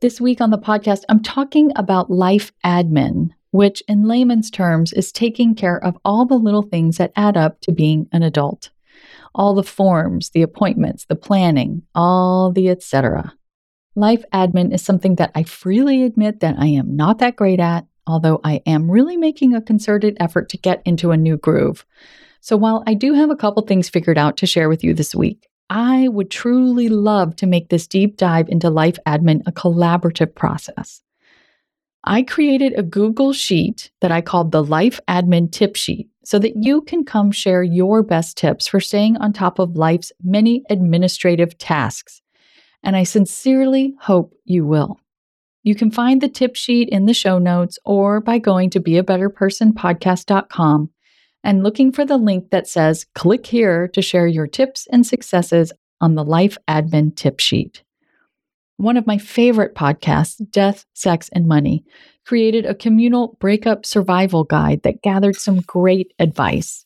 This week on the podcast, I'm talking about life admin, which in layman's terms is taking care of all the little things that add up to being an adult. All the forms, the appointments, the planning, all the etc. Life admin is something that I freely admit that I am not that great at, although I am really making a concerted effort to get into a new groove. So while I do have a couple things figured out to share with you this week, I would truly love to make this deep dive into life admin a collaborative process. I created a Google Sheet that I called the Life Admin Tip Sheet so that you can come share your best tips for staying on top of life's many administrative tasks. And I sincerely hope you will. You can find the tip sheet in the show notes or by going to beabetterpersonpodcast.com and looking for the link that says click here to share your tips and successes on the Life Admin Tip Sheet. One of my favorite podcasts, Death, Sex, and Money, created a communal breakup survival guide that gathered some great advice.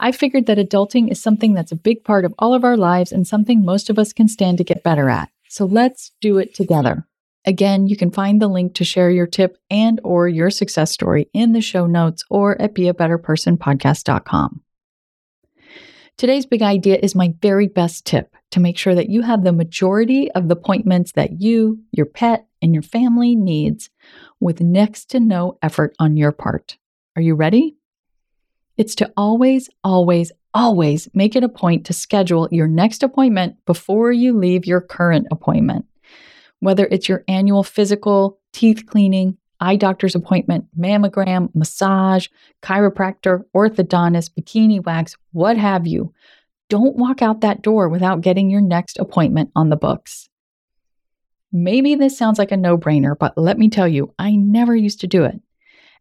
I figured that adulting is something that's a big part of all of our lives and something most of us can stand to get better at. So let's do it together. Again, you can find the link to share your tip and or your success story in the show notes or at beabetterpersonpodcast.com. Today's big idea is my very best tip to make sure that you have the majority of the appointments that you, your pet, and your family needs with next to no effort on your part. Are you ready? It's to always, always, always make it a point to schedule your next appointment before you leave your current appointment whether it's your annual physical, teeth cleaning, eye doctor's appointment, mammogram, massage, chiropractor, orthodontist, bikini wax, what have you. Don't walk out that door without getting your next appointment on the books. Maybe this sounds like a no brainer, but let me tell you, I never used to do it.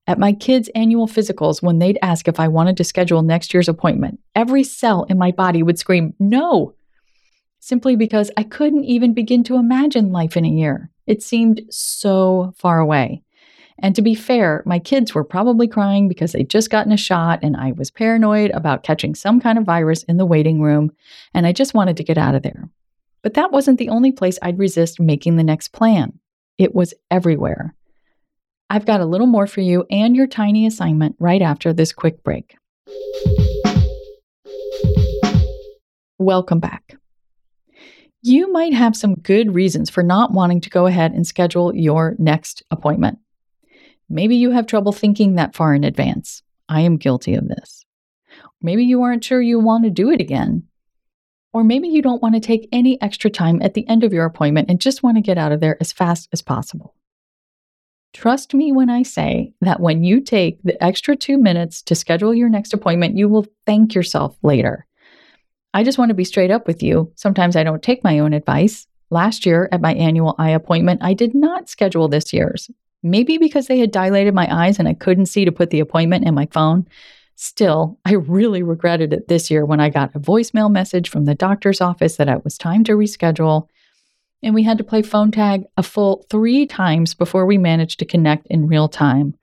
At my kids' annual physicals, when they'd ask if I wanted to schedule next year's appointment, every cell in my body would scream, No, simply because I couldn't even begin to imagine life in a year. It seemed so far away. And to be fair, my kids were probably crying because they'd just gotten a shot and I was paranoid about catching some kind of virus in the waiting room, and I just wanted to get out of there. But that wasn't the only place I'd resist making the next plan. It was everywhere. I've got a little more for you and your tiny assignment right after this quick break. Welcome back you might have some good reasons for not wanting to go ahead and schedule your next appointment. Maybe you have trouble thinking that far in advance. I am guilty of this. Maybe you aren't sure you want to do it again. Or maybe you don't want to take any extra time at the end of your appointment and just want to get out of there as fast as possible. Trust me when I say that when you take the extra two minutes to schedule your next appointment, you will thank yourself later. I just want to be straight up with you. Sometimes I don't take my own advice. Last year at my annual eye appointment, I did not schedule this year's. Maybe because they had dilated my eyes and I couldn't see to put the appointment in my phone. Still, I really regretted it this year when I got a voicemail message from the doctor's office that it was time to reschedule. And we had to play phone tag a full three times before we managed to connect in real time.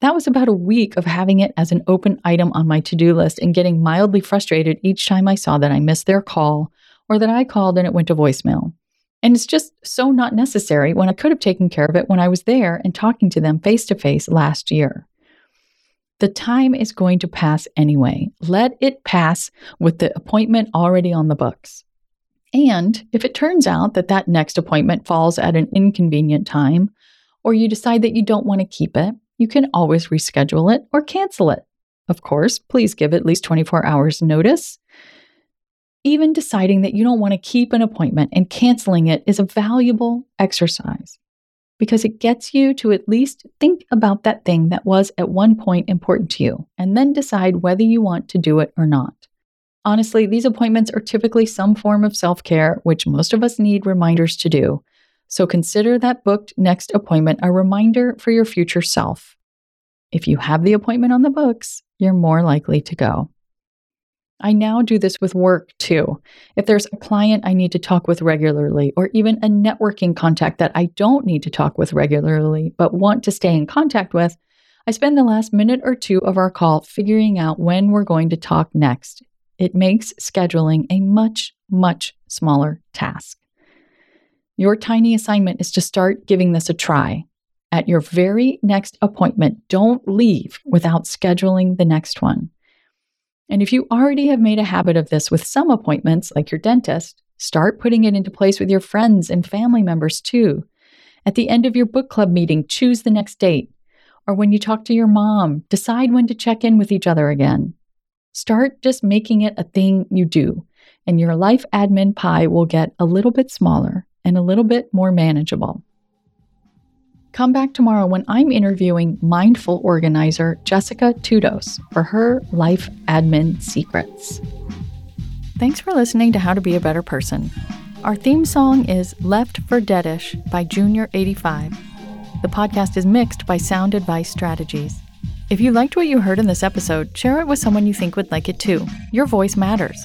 That was about a week of having it as an open item on my to do list and getting mildly frustrated each time I saw that I missed their call or that I called and it went to voicemail. And it's just so not necessary when I could have taken care of it when I was there and talking to them face to face last year. The time is going to pass anyway. Let it pass with the appointment already on the books. And if it turns out that that next appointment falls at an inconvenient time, or you decide that you don't want to keep it, you can always reschedule it or cancel it. Of course, please give at least 24 hours notice. Even deciding that you don't want to keep an appointment and canceling it is a valuable exercise because it gets you to at least think about that thing that was at one point important to you and then decide whether you want to do it or not. Honestly, these appointments are typically some form of self care, which most of us need reminders to do. So consider that booked next appointment a reminder for your future self. If you have the appointment on the books, you're more likely to go. I now do this with work too. If there's a client I need to talk with regularly, or even a networking contact that I don't need to talk with regularly but want to stay in contact with, I spend the last minute or two of our call figuring out when we're going to talk next. It makes scheduling a much, much smaller task. Your tiny assignment is to start giving this a try. At your very next appointment, don't leave without scheduling the next one. And if you already have made a habit of this with some appointments, like your dentist, start putting it into place with your friends and family members too. At the end of your book club meeting, choose the next date. Or when you talk to your mom, decide when to check in with each other again. Start just making it a thing you do, and your life admin pie will get a little bit smaller and a little bit more manageable. Come back tomorrow when I'm interviewing mindful organizer Jessica Tudos for her life admin secrets. Thanks for listening to How to Be a Better Person. Our theme song is Left for Deadish by Junior85. The podcast is mixed by Sound Advice Strategies. If you liked what you heard in this episode, share it with someone you think would like it too. Your voice matters.